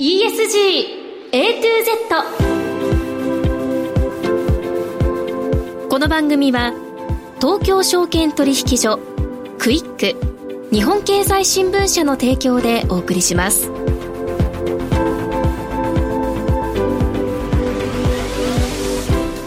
ESG A to Z この番組は東京証券取引所クイック日本経済新聞社の提供でお送りします。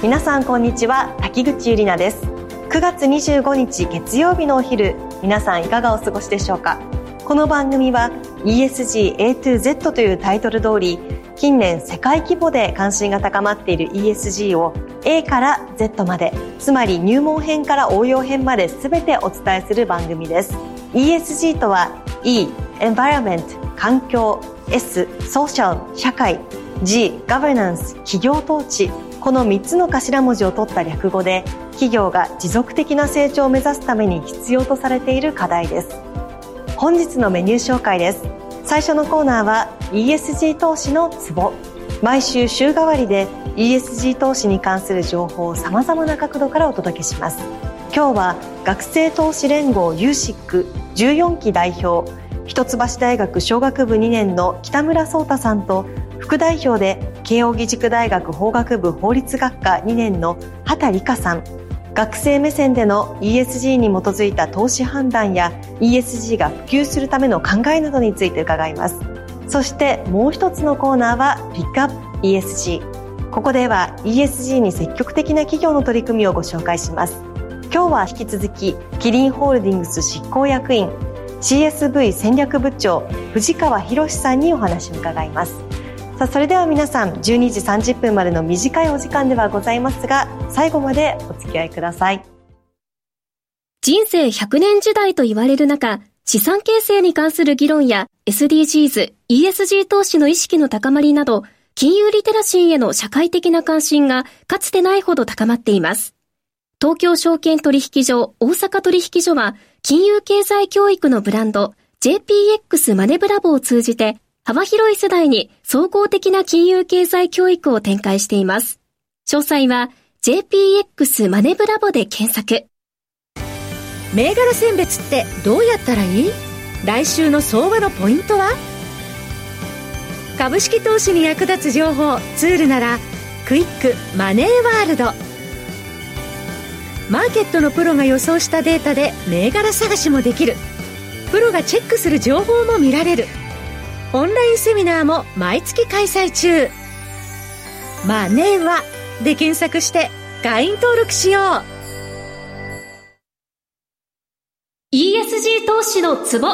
皆さんこんにちは滝口ゆりなです。9月25日月曜日のお昼皆さんいかがお過ごしでしょうか？この番組は ESG A to Z というタイトル通り近年世界規模で関心が高まっている ESG を A から Z までつまり入門編から応用編まで全てお伝えする番組です。ESG とは E Environment 環境 S Social 社会 G Governance 企業統治この3つの頭文字を取った略語で企業が持続的な成長を目指すために必要とされている課題です。本日のメニュー紹介です。最初のコーナーは ESG 投資のツボ。毎週週替わりで ESG 投資に関する情報をさまざまな角度からお届けします。今日は学生投資連合 USIC14 期代表一橋大学商学部2年の北村壮太さんと副代表で慶應義塾大学法学部法律学科2年の畑理香さん。学生目線での ESG に基づいた投資判断や ESG が普及するための考えなどについて伺います。そしてもう一つのコーナーはピックアップ ESG ここでは ESG に積極的な企業の取り組みをご紹介します。今日は引き続きキリンホールディングス執行役員 CSV 戦略部長藤川博さんにお話を伺います。さあそれでは皆さん12時30分までの短いお時間ではございますが最後までお付き合いください人生100年時代と言われる中資産形成に関する議論や SDGs、ESG 投資の意識の高まりなど金融リテラシーへの社会的な関心がかつてないほど高まっています。東京証券取引所大阪取引所は金融経済教育のブランド JPX マネブラボを通じて幅広い世代に総合的な金融経済教育を展開しています。詳細は JPX マネブラボで検索。銘柄選別ってどうやったらいい？来週の相場のポイントは？株式投資に役立つ情報ツールならクイックマネーワールド。マーケットのプロが予想したデータで銘柄探しもできる。プロがチェックする情報も見られる。オンラインセミナーも毎月開催中。マネーはで検索して会員登録しよう。ESG 投資のツボ。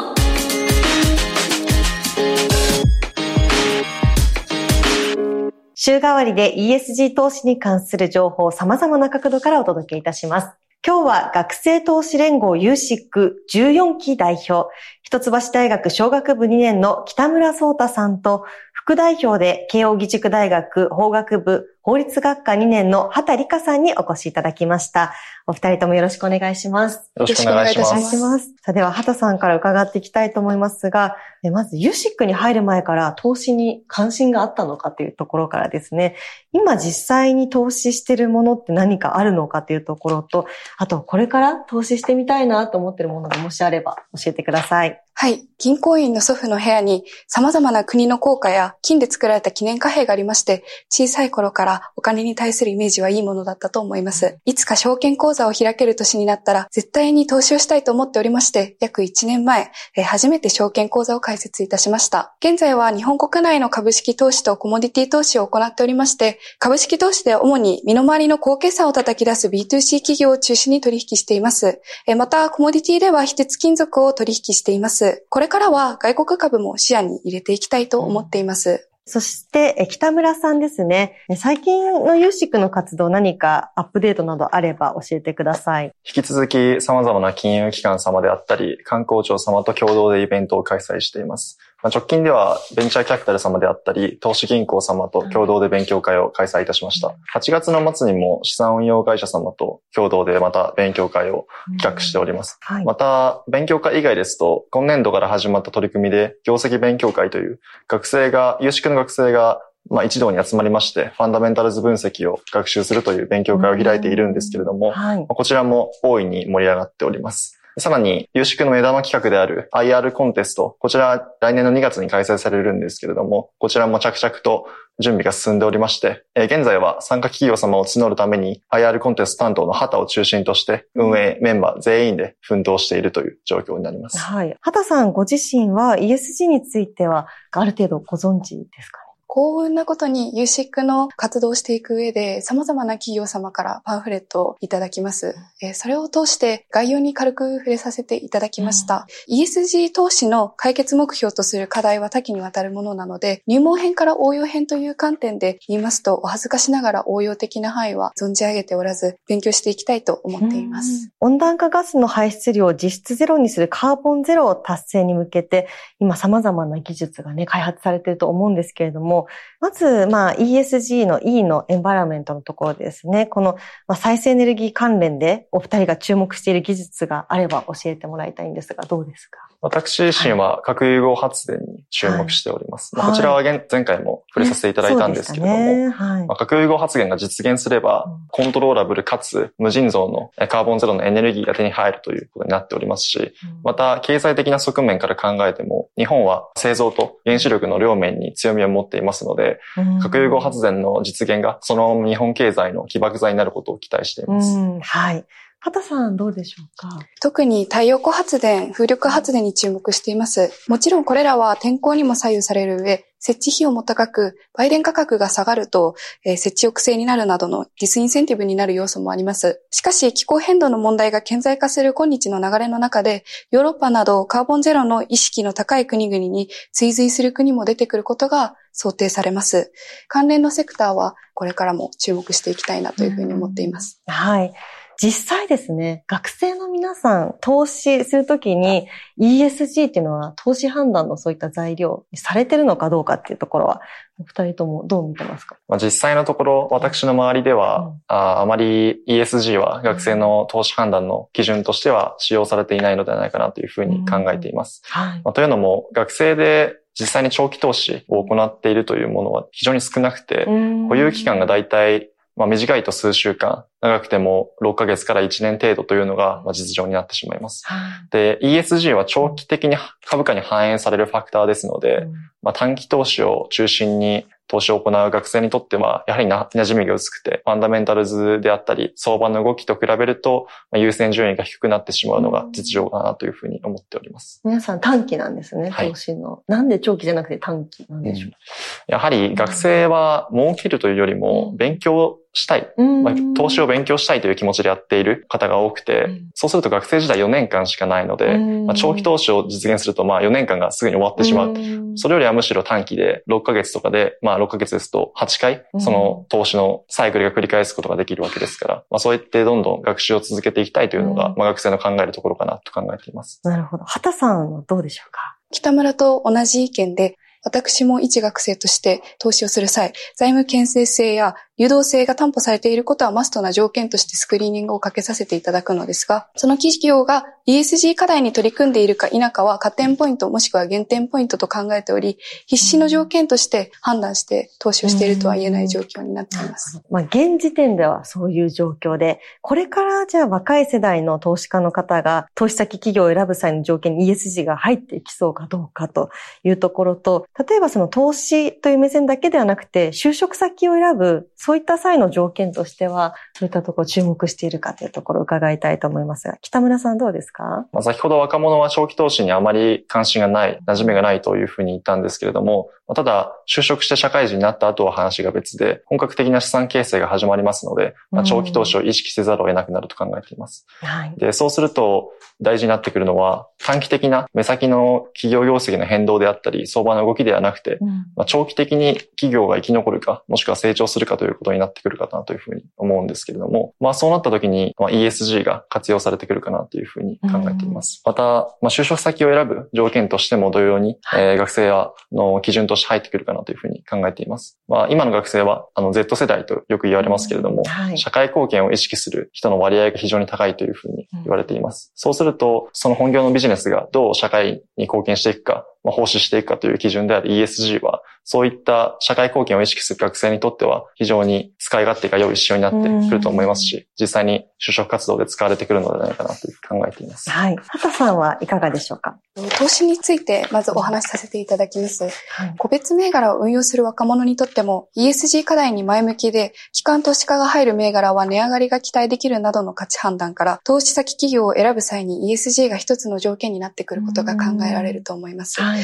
週替わりで ESG 投資に関する情報を様々な角度からお届けいたします。今日は学生投資連合 USIC14 期代表、一橋大学小学部2年の北村壮太さんと、副代表で慶応義塾大学法学部法律学科2年の畑理香さんにお越しいただきました。お二人ともよろしくお願いします。よろしくお願いします。ますさあでは、畑さんから伺っていきたいと思いますが、まず、ユシックに入る前から投資に関心があったのかというところからですね、今実際に投資しているものって何かあるのかというところと、あと、これから投資してみたいなと思っているものがもしあれば教えてください。はい。銀行員の祖父の部屋に様々な国の硬貨や金で作られた記念貨幣がありまして、小さい頃からお金に対するイメージはいいものだったと思います。いつか証券口座を開ける年になったら、絶対に投資をしたいと思っておりまして、約1年前え、初めて証券口座を開設いたしました。現在は日本国内の株式投資とコモディティ投資を行っておりまして、株式投資で主に身の回りの高決算を叩き出す B2C 企業を中心に取引しています。えまた、コモディティでは非鉄金属を取引しています。これからは外国株も視野に入れていきたいと思っています。そして、北村さんですね。最近のユーシックの活動何かアップデートなどあれば教えてください。引き続き様々な金融機関様であったり、観光庁様と共同でイベントを開催しています。直近ではベンチャーキャピタル様であったり、投資銀行様と共同で勉強会を開催いたしました。8月の末にも資産運用会社様と共同でまた勉強会を企画しております。はい、また、勉強会以外ですと、今年度から始まった取り組みで、業績勉強会という学生が、有識の学生がまあ、一堂に集まりまして、ファンダメンタルズ分析を学習するという勉強会を開いているんですけれども、はい、こちらも大いに盛り上がっております。さらに、有識の目玉企画である IR コンテスト、こちら来年の2月に開催されるんですけれども、こちらも着々と準備が進んでおりまして、え現在は参加企業様を募るために IR コンテスト担当の畑を中心として運営メンバー全員で奮闘しているという状況になります。はい。畑さんご自身は ESG についてはある程度ご存知ですか？幸運なことに USIC の活動をしていく上で様々な企業様からパンフレットをいただきます。えそれを通して概要に軽く触れさせていただきました。うん、ESG 投資の解決目標とする課題は多岐にわたるものなので、入門編から応用編という観点で言いますと、お恥ずかしながら応用的な範囲は存じ上げておらず、勉強していきたいと思っています。温暖化ガスの排出量を実質ゼロにするカーボンゼロ達成に向けて、今様々な技術がね、開発されていると思うんですけれども、まず、まあ、ESG の E のエンバラメントのところですね。この、まあ、再生エネルギー関連でお二人が注目している技術があれば教えてもらいたいんですが、どうですか？私自身は核融合発電に注目しております。はい、まあ、こちらは前回も触れさせていただいたんですけれども、ね。はい、まあ、核融合発電が実現すれば、コントローラブルかつ無尽蔵のカーボンゼロのエネルギーが手に入るということになっておりますし、また経済的な側面から考えても、日本は製造と原子力の両面に強みを持っていますので、核融合発電の実現がその日本経済の起爆剤になることを期待しています。はい。畑さんどうでしょうか？特に太陽光発電、風力発電に注目しています。もちろんこれらは天候にも左右される上、設置費用も高く、売電価格が下がると、えー、設置抑制になるなどのディスインセンティブになる要素もあります。しかし、気候変動の問題が顕在化する今日の流れの中で、ヨーロッパなどカーボンゼロの意識の高い国々に追随する国も出てくることが想定されます。関連のセクターはこれからも注目していきたいなというふうに思っています。はい。実際ですね、学生の皆さん、投資するときに ESG っていうのは投資判断のそういった材料にされてるのかどうかっていうところは、お二人ともどう見てますか、まあ、実際のところ、私の周りでは、うん、ああまり ESG は学生の投資判断の基準としては使用されていないのではないかなというふうに考えています。うんはい、まあ、というのも、学生で実際に長期投資を行っているというものは非常に少なくて、保有期間がだいたいまあ、短いと数週間、長くても6ヶ月から1年程度というのが実情になってしまいます。で、ESG は長期的に株価に反映されるファクターですので、うん、まあ、短期投資を中心に投資を行う学生にとっては、やはりな馴染みが薄くて、ファンダメンタルズであったり、相場の動きと比べると、優先順位が低くなってしまうのが実情かなというふうに思っております。皆さん短期なんですね、投資の。なんで長期じゃなくて短期なんでしょう、うん、やはり学生は儲けるというよりも、勉強したい、まあ、投資を勉強したいという気持ちでやっている方が多くて、そうすると学生時代4年間しかないので、まあ、長期投資を実現するとまあ4年間がすぐに終わってしまう。それよりはむしろ短期で6ヶ月とかで、まあ6ヶ月ですと8回、その投資のサイクルが繰り返すことができるわけですから、まあそうやってどんどん学習を続けていきたいというのが、まあ学生の考えるところかなと考えています。なるほど。畑さんはどうでしょうか？北村と同じ意見で、私も一学生として投資をする際、財務健全性や誘導性が担保されていることはマストな条件としてスクリーニングをかけさせていただくのですが、その企業が ESG 課題に取り組んでいるか否かは加点ポイントもしくは減点ポイントと考えており、必死の条件として判断して投資をしているとは言えない状況になっています。まあ、現時点ではそういう状況で、これからじゃあ若い世代の投資家の方が投資先企業を選ぶ際の条件に ESG が入っていきそうかどうかというところと、例えばその投資という目線だけではなくて、就職先を選ぶ、そういった際の条件としては、そういったところ注目しているかというところを伺いたいと思いますが、北村さんどうですか、まあ、先ほど若者は長期投資にあまり関心がない、馴染みがないというふうに言ったんですけれども、ただ、就職して社会人になった後は話が別で、本格的な資産形成が始まりますので、まあ、長期投資を意識せざるを得なくなると考えています。はい、で、そうすると、大事になってくるのは、短期的な目先の企業業績の変動であったり、相場の動きではなくて、うん、まあ、長期的に企業が生き残るか、もしくは成長するかということになってくるかなというふうに思うんですけれども、まあそうなった時に、まあ、ESG が活用されてくるかなというふうに考えています。うん、また、まあ、就職先を選ぶ条件としても同様に、はい、えー、学生の基準として入ってくるかなというふうに考えています。まあ今の学生は、あの Z 世代とよく言われますけれども、うんはい、社会貢献を意識する人の割合が非常に高いというふうに言われています。そうすると、その本業のビジネスがどう社会に貢献していくかまあ、奉仕していくかという基準である ESG は、そういった社会貢献を意識する学生にとっては非常に使い勝手が良い指標になってくると思いますし、実際に就職活動で使われてくるのではないかなと考えています。はい。畑さんはいかがでしょうか？投資についてまずお話しさせていただきます。はい、個別銘柄を運用する若者にとっても ESG 課題に前向きで、機関投資家が入る銘柄は値上がりが期待できるなどの価値判断から、投資先企業を選ぶ際に ESG が一つの条件になってくることが考えられると思います。はい、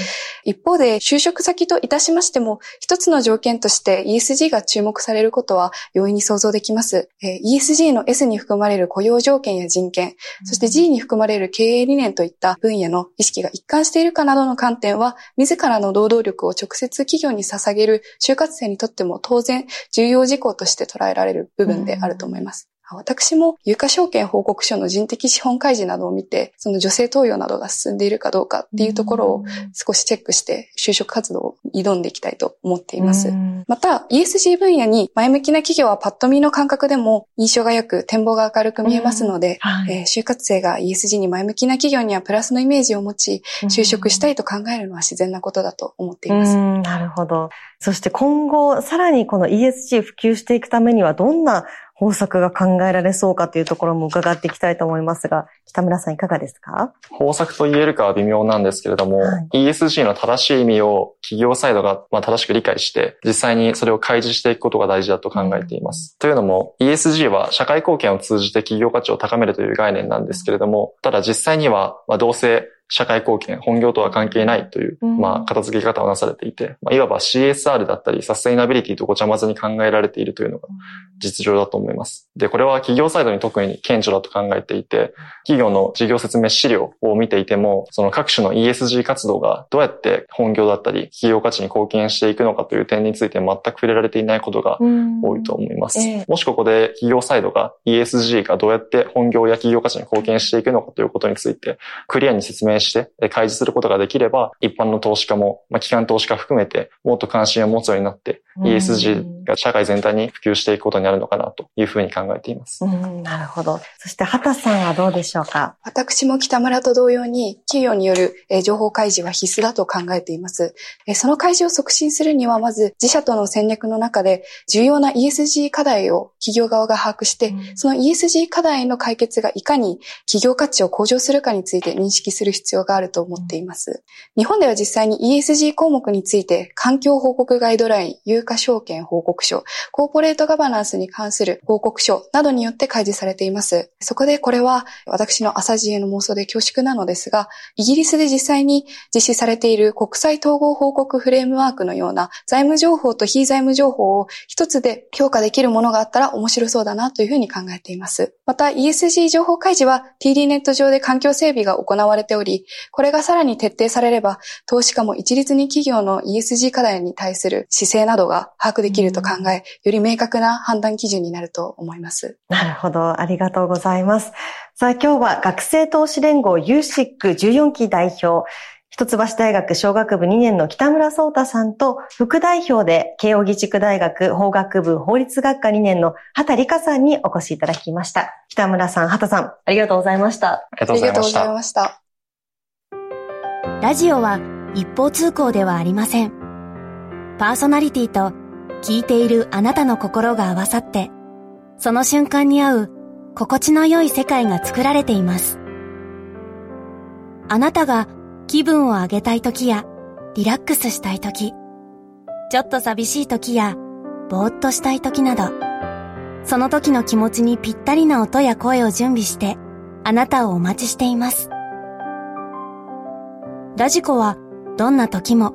一方で、就職先といたしましても、一つの条件として ESG が注目されることは容易に想像できます。えー、ESG の S に含まれる雇用条件や人権、そして G に含まれる経営理念といった分野の意識が一貫しているかなどの観点は、自らの労働力を直接企業に捧げる就活生にとっても当然重要事項として捉えられる部分であると思います。私も有価証券報告書の人的資本開示などを見て、その女性登用などが進んでいるかどうかっていうところを少しチェックして就職活動を挑んでいきたいと思っています。また、ESG 分野に前向きな企業はパッと見の感覚でも印象が良く展望が明るく見えますので、はい、えー、就活生が ESG に前向きな企業にはプラスのイメージを持ち、就職したいと考えるのは自然なことだと思っています。なるほど。そして今後、さらにこの ESG 普及していくためにはどんな方策が考えられそうかというところも伺っていきたいと思いますが、北村さんいかがですか？方策と言えるかは微妙なんですけれども、はい、ESG の正しい意味を企業サイドがま正しく理解して、実際にそれを開示していくことが大事だと考えています。うん、というのも、ESG は社会貢献を通じて企業価値を高めるという概念なんですけれども、ただ実際には、まどうせ社会貢献、本業とは関係ないという、まあ、片付け方をなされていて、まあ、いわば CSR だったり、サステイナビリティとごちゃ混ぜに考えられているというのが実情だと思います。で、これは企業サイドに特に顕著だと考えていて、企業の事業説明資料を見ていても、その各種の ESG 活動がどうやって本業だったり、企業価値に貢献していくのかという点について全く触れられていないことが多いと思います。えー、もしここで企業サイドが ESG がどうやって本業や企業価値に貢献していくのかということについて、クリアに説明して、開示することができれば、一般の投資家も、まあ、機関投資家含めて、もっと関心を持つようになって、ESG が社会全体に普及していくことになるのかなというふうに考えています。うん、なるほど。そして、畑さんはどうでしょうか？私も北村と同様に、企業による情報開示は必須だと考えています。その開示を促進するには、まず自社との戦略の中で重要な ESG 課題を企業側が把握して、その ESG 課題の解決がいかに企業価値を向上するかについて認識する必要があると思っています。日本では実際に ESG 項目について環境報告ガイドライン、有価証券報告書、コーポレートガバナンスに関する報告書などによって開示されています。そこでこれは私の朝知恵の妄想で恐縮なのですが、イギリスで実際に実施されている国際統合報告フレームワークのような財務情報と非財務情報を一つで評価できるものがあったら面白そうだなというふうに考えています。また ESG 情報開示は TD ネット上で環境整備が行われており、これがさらに徹底されれば、投資家も一律に企業の ESG 課題に対する姿勢などが把握できると考え、より明確な判断基準になると思います。なるほど。ありがとうございます。さあ今日は学生投資連合 USIC14 期代表、一橋大学商学部2年の北村聡太さんと、副代表で慶応義塾大学法学部法律学科2年の畑理香さんにお越しいただきました。北村さん、畑さん、ありがとうございました。ありがとうございました。ラジオは一方通行ではありません。パーソナリティと聞いているあなたの心が合わさって、その瞬間に合う心地の良い世界が作られています。あなたが気分を上げたい時やリラックスしたい時、ちょっと寂しい時やぼーっとしたい時など、その時の気持ちにぴったりな音や声を準備してあなたをお待ちしています。ラジコはどんな時も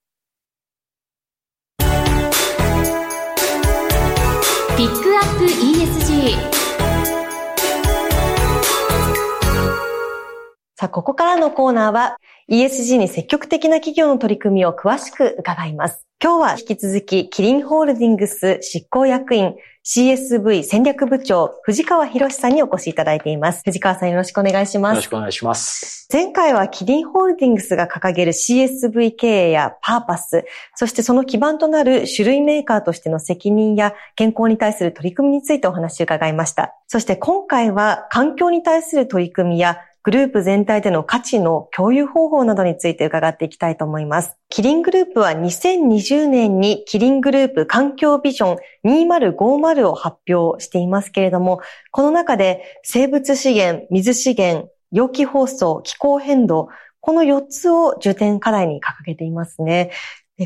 さあ、ここからのコーナーは ESG に積極的な企業の取り組みを詳しく伺います。今日は引き続き、キリンホールディングス執行役員 CSV 戦略部長、藤川博さんにお越しいただいています。藤川さんよろしくお願いします。よろしくお願いします。前回はキリンホールディングスが掲げる CSV 経営やパーパス、そしてその基盤となる種類メーカーとしての責任や健康に対する取り組みについてお話を伺いました。そして今回は環境に対する取り組みやグループ全体での価値の共有方法などについて伺っていきたいと思います。キリングループは2020年にキリングループ環境ビジョン2050を発表していますけれども、この中で生物資源、水資源、容器包装、気候変動、この4つを重点課題に掲げていますね。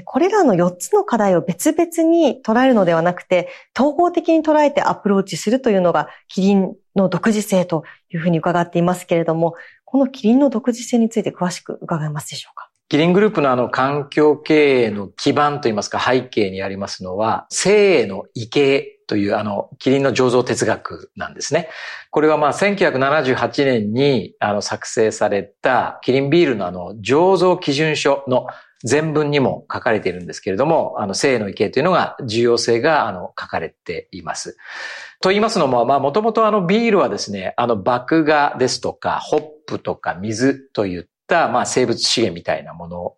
これらの4つの課題を別々に捉えるのではなくて、統合的に捉えてアプローチするというのがキリンの独自性というふうに伺っていますけれども、このキリンの独自性について詳しく伺えますでしょうか？キリングループのあの環境経営の基盤といいますか背景にありますのは、生への異形というあの、キリンの醸造哲学なんですね。これはまあ1978年にあの作成されたキリンビールのあの醸造基準書の全文にも書かれているんですけれども、あの、生の異形というのが重要性があの書かれています。と言いますのも、まあ、もともとあのビールはですね、あの、麦芽ですとか、ホップとか水といった、まあ、生物資源みたいなもの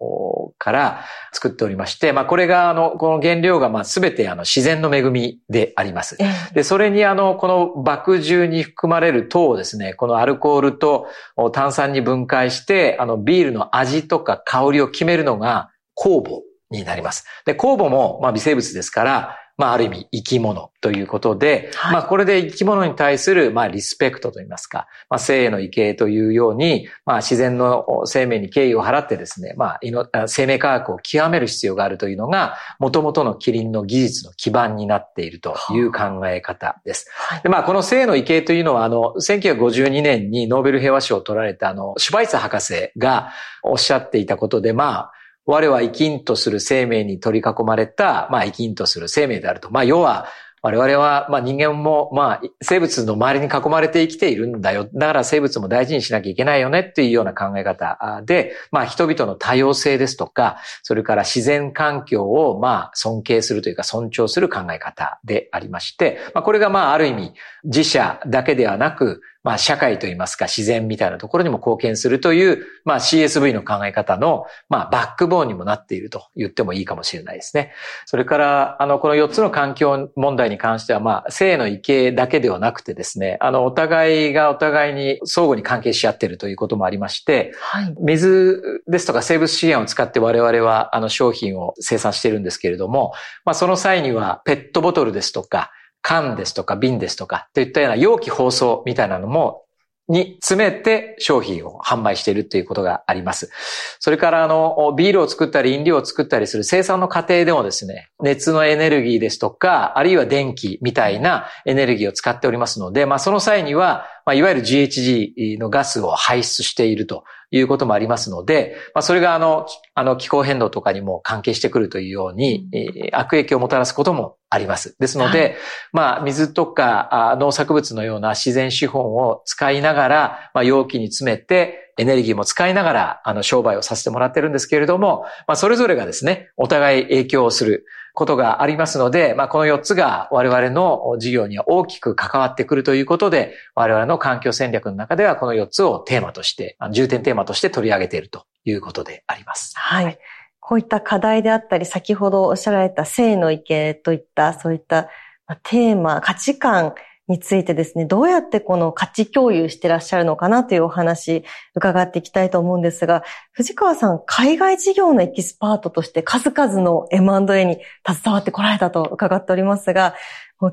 から作っておりまして、まあ、これが、あの、この原料が、まあ、すべて、あの、自然の恵みであります。で、それにあの、この麦汁に含まれる糖をですね、このアルコールと炭酸に分解して、あの、ビールの味とか香りを決めるのが酵母になります。で、酵母も、まあ、微生物ですから、まあ、ある意味生き物ということで、はい。まあ、これで生き物に対する、まあ、リスペクトといいますか、まあ、生の異形というように、まあ、自然の生命に敬意を払ってですね、まあ、生命科学を極める必要があるというのが、元々のキリンの技術の基盤になっているという考え方です。はい。で、まあ、この生の異形というのは、あの、1952年にノーベル平和賞を取られた、あの、シュバイツァ博士がおっしゃっていたことで、まあ、我は生きんとする生命に取り囲まれた、まあ、生きんとする生命であると。まあ、要は、我々は、まあ人間も、まあ生物の周りに囲まれて生きているんだよ。だから生物も大事にしなきゃいけないよねっていうような考え方で、まあ人々の多様性ですとか、それから自然環境をまあ尊敬するというか尊重する考え方でありまして、まあこれがまあある意味自社だけではなく、まあ社会といいますか自然みたいなところにも貢献するという、まあ CSV の考え方の、まあバックボーンにもなっていると言ってもいいかもしれないですね。それから、あの、この4つの環境問題に関しては、まあ、性の異形だけではなくてですね、あの、お互いがお互いに相互に関係し合っているということもありまして、はい。水ですとか生物資源を使って我々は、あの、商品を生産しているんですけれども、まあ、その際には、ペットボトルですとか、缶ですとか瓶ですとか、といったような容器包装みたいなのも、に詰めて商品を販売しているということがあります。それから、あの、ビールを作ったり飲料を作ったりする生産の過程でもですね、熱のエネルギーですとか、あるいは電気みたいなエネルギーを使っておりますので、まあ、その際には、まあ、いわゆる GHG のガスを排出しているということもありますので、まあ、それがあの、きあの気候変動とかにも関係してくるというように、えー悪影響をもたらすこともあります。ですので、まあ、水とかあ農作物のような自然資本を使いながら、まあ、容器に詰めて、エネルギーも使いながら、あの、商売をさせてもらってるんですけれども、まあ、それぞれがですね、お互い影響をすることがありますので、まあ、この4つが我々の事業には大きく関わってくるということで、我々の環境戦略の中ではこの4つをテーマとして、重点テーマとして取り上げているということであります。はい。こういった課題であったり、先ほどおっしゃられた性の意見といった、そういったまあテーマ、価値観についてですね、どうやってこの価値共有してらっしゃるのかなというお話、伺っていきたいと思うんですが、藤川さん、海外事業のエキスパートとして数々の M&A に携わってこられたと伺っておりますが、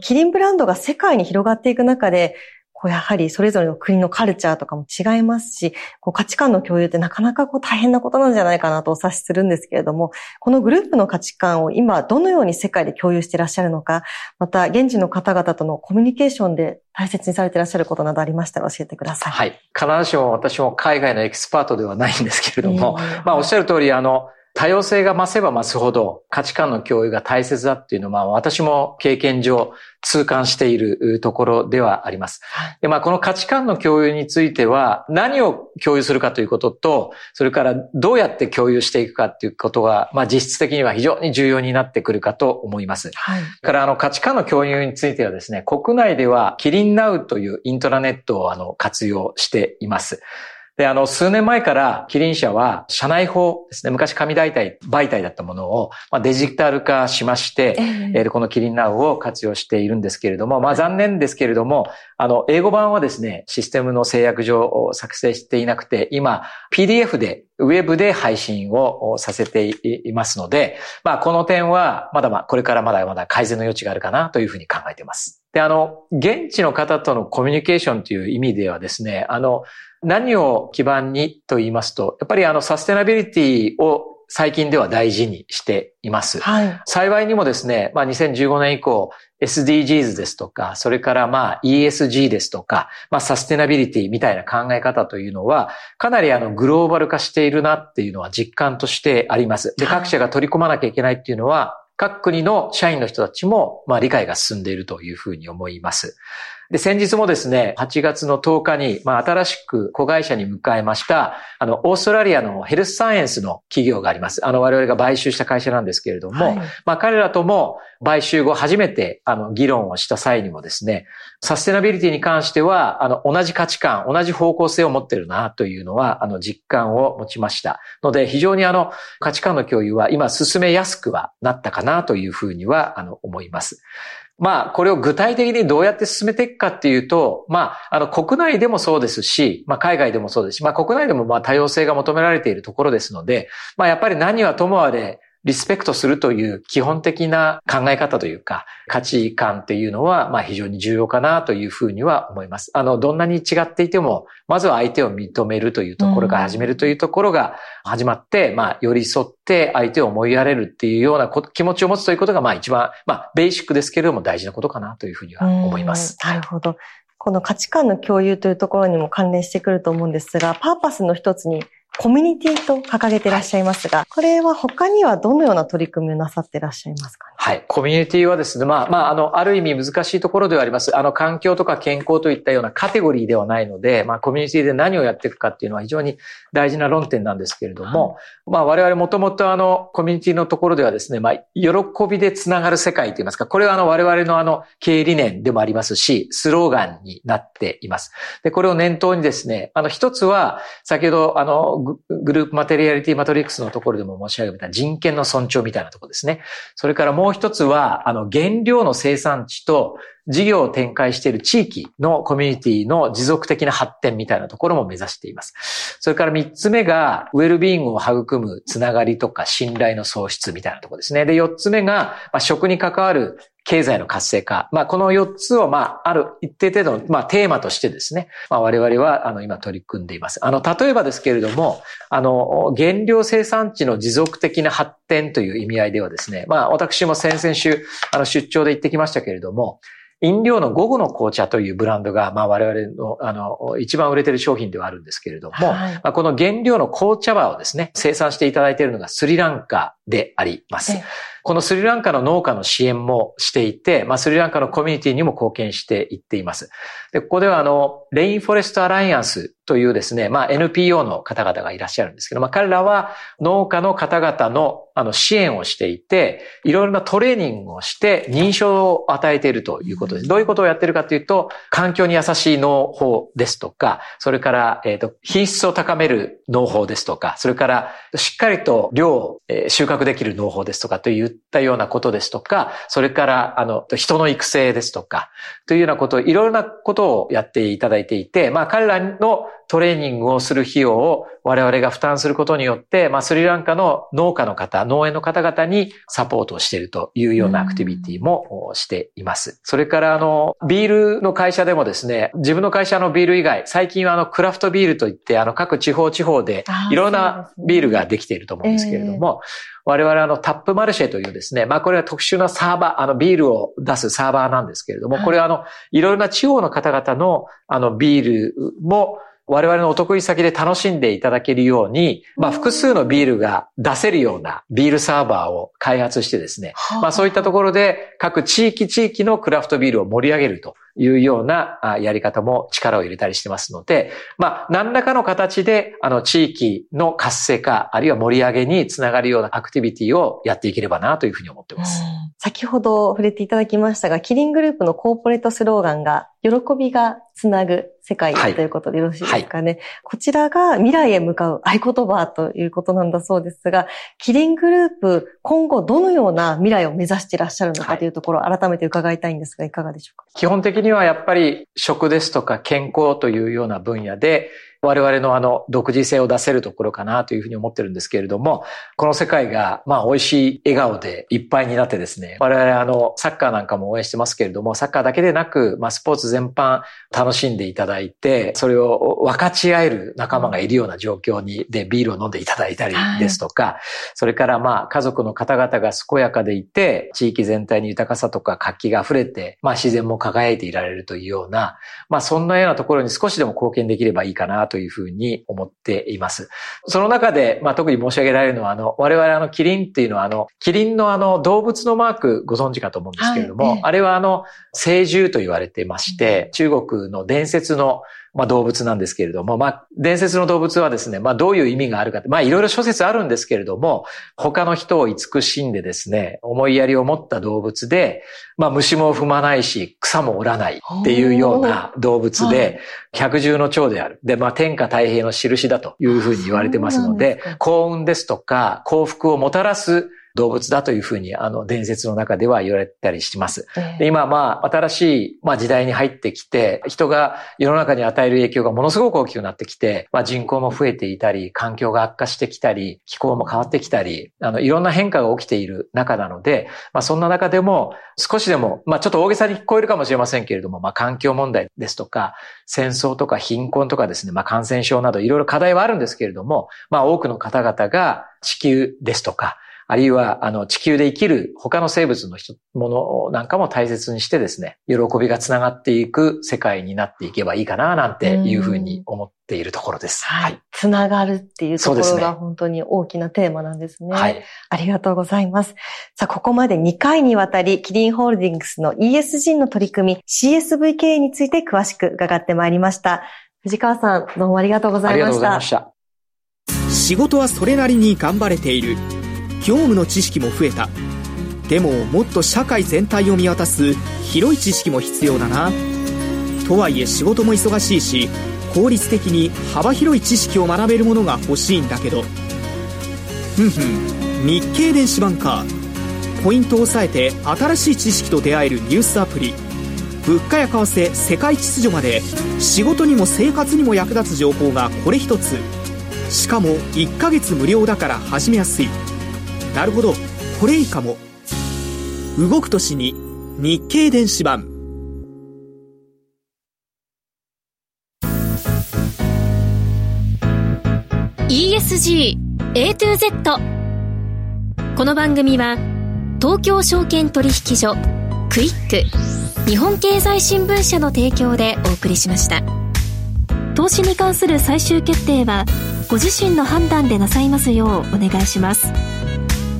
キリンブランドが世界に広がっていく中で、こうやはりそれぞれの国のカルチャーとかも違いますし、こう価値観の共有ってなかなかこう大変なことなんじゃないかなとお察しするんですけれども、このグループの価値観を今どのように世界で共有していらっしゃるのか、また現地の方々とのコミュニケーションで大切にされていらっしゃることなどありましたら教えてください。はい。必ずしも私も海外のエキスパートではないんですけれども、ええまあおっしゃる通り、あの、多様性が増せば増すほど価値観の共有が大切だっていうのは、私も経験上痛感しているところではあります。でまあ、この価値観の共有については、何を共有するかということと、それからどうやって共有していくかっていうことが、まあ、実質的には非常に重要になってくるかと思います。はい。からあの価値観の共有についてはですね、国内ではキリンナウというイントラネットをあの活用しています。で、あの、数年前からキリン社は、社内法ですね、昔紙媒体、媒体だったものを、まあ、デジタル化しまして、えー、このキリンナウを活用しているんですけれども、まあ、残念ですけれども、あの、英語版はですね、システムの制約上作成していなくて、今、PDF で、ウェブで配信をさせていますので、まあ、この点は、まだまだ、これからまだまだ改善の余地があるかなというふうに考えています。で、あの、現地の方とのコミュニケーションという意味ではですね、あの、何を基盤にと言いますと、やっぱりあのサステナビリティを最近では大事にしています。はい、幸いにもですね、まあ2015年以降 SDGs ですとか、それからまあ ESG ですとか、まあサステナビリティみたいな考え方というのは、かなりあのグローバル化しているなっていうのは実感としてあります。で、各社が取り込まなきゃいけないっていうのは、各国の社員の人たちも、まあ理解が進んでいるというふうに思います。で、先日もですね、8月の10日に、まあ、新しく子会社に迎えました、あの、オーストラリアのヘルスサイエンスの企業があります。あの、我々が買収した会社なんですけれども、はい、まあ、彼らとも買収後初めて、あの、議論をした際にもですね、サステナビリティに関しては、あの、同じ価値観、同じ方向性を持ってるな、というのは、あの、実感を持ちました。ので、非常にあの、価値観の共有は今進めやすくはなったかな、というふうには、あの、思います。まあ、これを具体的にどうやって進めていくかっていうと、まあ、あの、国内でもそうですし、まあ、海外でもそうですし、まあ、国内でもまあ、多様性が求められているところですので、まあ、やっぱり何はともあれ、リスペクトするという基本的な考え方というか、価値観っていうのは、まあ非常に重要かなというふうには思います。あの、どんなに違っていても、まずは相手を認めるというところから始めるというところが始まって、まあ寄り添って相手を思いやれるっていうような気持ちを持つということが、まあ一番、まあベーシックですけれども大事なことかなというふうには思います。なるほど。この価値観の共有というところにも関連してくると思うんですが、パーパスの一つにコミュニティと掲げていらっしゃいますが、これは他にはどのような取り組みをなさっていらっしゃいますか、ね、はい。コミュニティはですね、まあ、まあ、あの、ある意味難しいところではあります。あの、環境とか健康といったようなカテゴリーではないので、まあ、コミュニティで何をやっていくかっていうのは非常に大事な論点なんですけれども、はい、まあ、我々もともとあの、コミュニティのところではですね、まあ、喜びでつながる世界といいますか、これはあの、我々のあの、経営理念でもありますし、スローガンになっています。で、これを念頭にですね、あの、一つは、先ほどあの、グループマテリアリティマトリックスのところでも申し上げた人権の尊重みたいなところですね。それからもう一つは、あの、原料の生産地と事業を展開している地域のコミュニティの持続的な発展みたいなところも目指しています。それから三つ目が、ウェルビーイングを育むつながりとか信頼の創出みたいなところですね。で、四つ目が、ま、食に関わる経済の活性化。まあ、この4つを、まあ、ある一定程度の、まあ、テーマとしてですね、まあ、我々は、あの、今取り組んでいます。あの、例えばですけれども、あの、原料生産地の持続的な発展という意味合いではですね、まあ、私も先々週、あの、出張で行ってきましたけれども、飲料の午後の紅茶というブランドが、まあ我々の、あの、一番売れてる商品ではあるんですけれども、はい、まあ、この原料の紅茶葉をですね、生産していただいているのがスリランカであります。このスリランカの農家の支援もしていて、まあ、スリランカのコミュニティにも貢献していっています。で、ここではあの、レインフォレストアライアンスというですね、まあ NPO の方々がいらっしゃるんですけど、まあ彼らは農家の方々のあの支援をしていて、いろいろなトレーニングをして認証を与えているということです。どういうことをやってるかというと、環境に優しい農法ですとか、それから、えっ、ー、と、品質を高める農法ですとか、それからしっかりと量を収穫できる農法ですとかといったようなことですとか、それからあの人の育成ですとか、というようなこと、いろいろなことをやっていただいていて、まあ彼らのトレーニングをする費用を我々が負担することによって、まあ、スリランカの農家の方、農園の方々にサポートをしているというようなアクティビティもしています。それから、あの、ビールの会社でもですね、自分の会社のビール以外、最近はあの、クラフトビールといって、あの、各地方地方でいろんなビールができていると思うんですけれども、我々あのタップマルシェというですね、まあこれは特殊なサーバー、あのビールを出すサーバーなんですけれども、これはあの、いろいろな地方の方々のあのビールも我々のお得意先で楽しんでいただけるように、まあ複数のビールが出せるようなビールサーバーを開発してですね、まあそういったところで各地域地域のクラフトビールを盛り上げるというようなやり方も力を入れたりしてますので、まあ、何らかの形で、あの、地域の活性化、あるいは盛り上げにつながるようなアクティビティをやっていければなというふうに思ってます。先ほど触れていただきましたが、キリングループのコーポレートスローガンが、喜びがつなぐ世界ということでよろしいですかね。はいはい、こちらが未来へ向かう合言葉ということなんだそうですが、キリングループ、今後どのような未来を目指していらっしゃるのかというところを改めて伺いたいんですが、いかがでしょうか？基本的にはやっぱり食ですとか健康というような分野で、我々のあの独自性を出せるところかなというふうに思ってるんですけれども、この世界がまあ美味しい笑顔でいっぱいになってですね、我々あのサッカーなんかも応援してますけれども、サッカーだけでなく、まあスポーツ全般楽しんでいただいて、それを分かち合える仲間がいるような状況に、でビールを飲んでいただいたりですとか、はい、それからまあ家族の方々が健やかでいて、地域全体に豊かさとか活気が溢れて、まあ自然も輝いていられるというような、まあそんなようなところに少しでも貢献できればいいかなとというふうに思っています。その中で、まあ、特に申し上げられるのは、あの、我々あの、キリンっていうのは、あの、キリンのあの、動物のマークご存知かと思うんですけれど。も、はい、あれはあの、聖獣と言われてまして、中国の伝説のまあ、動物なんですけれども、まあ、伝説の動物はですね、まあ、どういう意味があるかって、まあ、いろいろ諸説あるんですけれども、他の人を慈しんでですね、思いやりを持った動物で、まあ、虫も踏まないし、草も折らないっていうような動物で、百獣の長である。で、まあ、天下太平の印だというふうに言われてますので、幸運ですとか、幸福をもたらす動物だというふうに、あの、伝説の中では言われたりします。で今、まあ、新しい、まあ、時代に入ってきて、人が世の中に与える影響がものすごく大きくなってきて、まあ、人口も増えていたり、環境が悪化してきたり、気候も変わってきたり、あの、いろんな変化が起きている中なので、まあ、そんな中でも、少しでも、まあ、ちょっと大げさに聞こえるかもしれませんけれども、まあ、環境問題ですとか、戦争とか貧困とかですね、まあ、感染症などいろいろ課題はあるんですけれども、まあ、多くの方々が地球ですとか、あるいは、あの、地球で生きる他の生物の人、ものなんかも大切にしてですね、喜びがつながっていく世界になっていけばいいかな、なんていうふうに思っているところです。はい。つながるっていうところが本当に大きなテーマなんですね。はい。ありがとうございます。さあ、ここまで2回にわたり、キリンホールディングスの ESG の取り組み、CSV 経営について詳しく伺ってまいりました。藤川さん、どうもありがとうございました。ありがとうございました。仕事はそれなりに頑張れている。業務の知識も増えた。でももっと社会全体を見渡す広い知識も必要だな。とはいえ仕事も忙しいし効率的に幅広い知識を学べるものが欲しいんだけど。ふんふん日経電子版かポイントを押さえて新しい知識と出会えるニュースアプリ。物価や為替世界秩序まで。仕事にも生活にも役立つ情報がこれ一つ。しかも1ヶ月無料だから始めやすい。なるほど。これいいかも。動く年に日経電子版。ESG A to Z この番組は東京証券取引所クイック日本経済新聞社の提供でお送りしました。投資に関する最終決定はご自身の判断でなさいますようお願いします。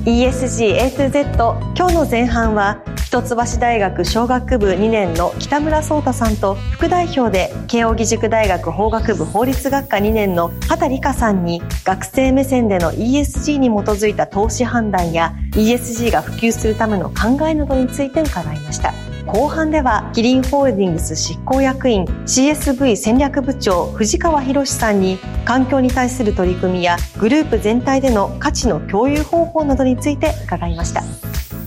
ESGA2Z 今日の前半は一橋大学商学部2年の北村壮太さんと副代表で慶應義塾大学法学部法律学科2年の畑理香さんに学生目線での ESG に基づいた投資判断や ESG が普及するための考えなどについて伺いました。後半ではキリンホールディングス執行役員 CSV 戦略部長藤川博さんに環境に対する取り組みやグループ全体での価値の共有方法などについて伺いました。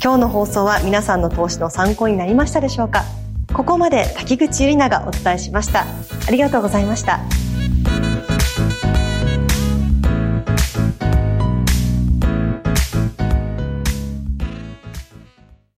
今日の放送は皆さんの投資の参考になりましたでしょうか。ここまで滝口ゆりながお伝えしました。ありがとうございました。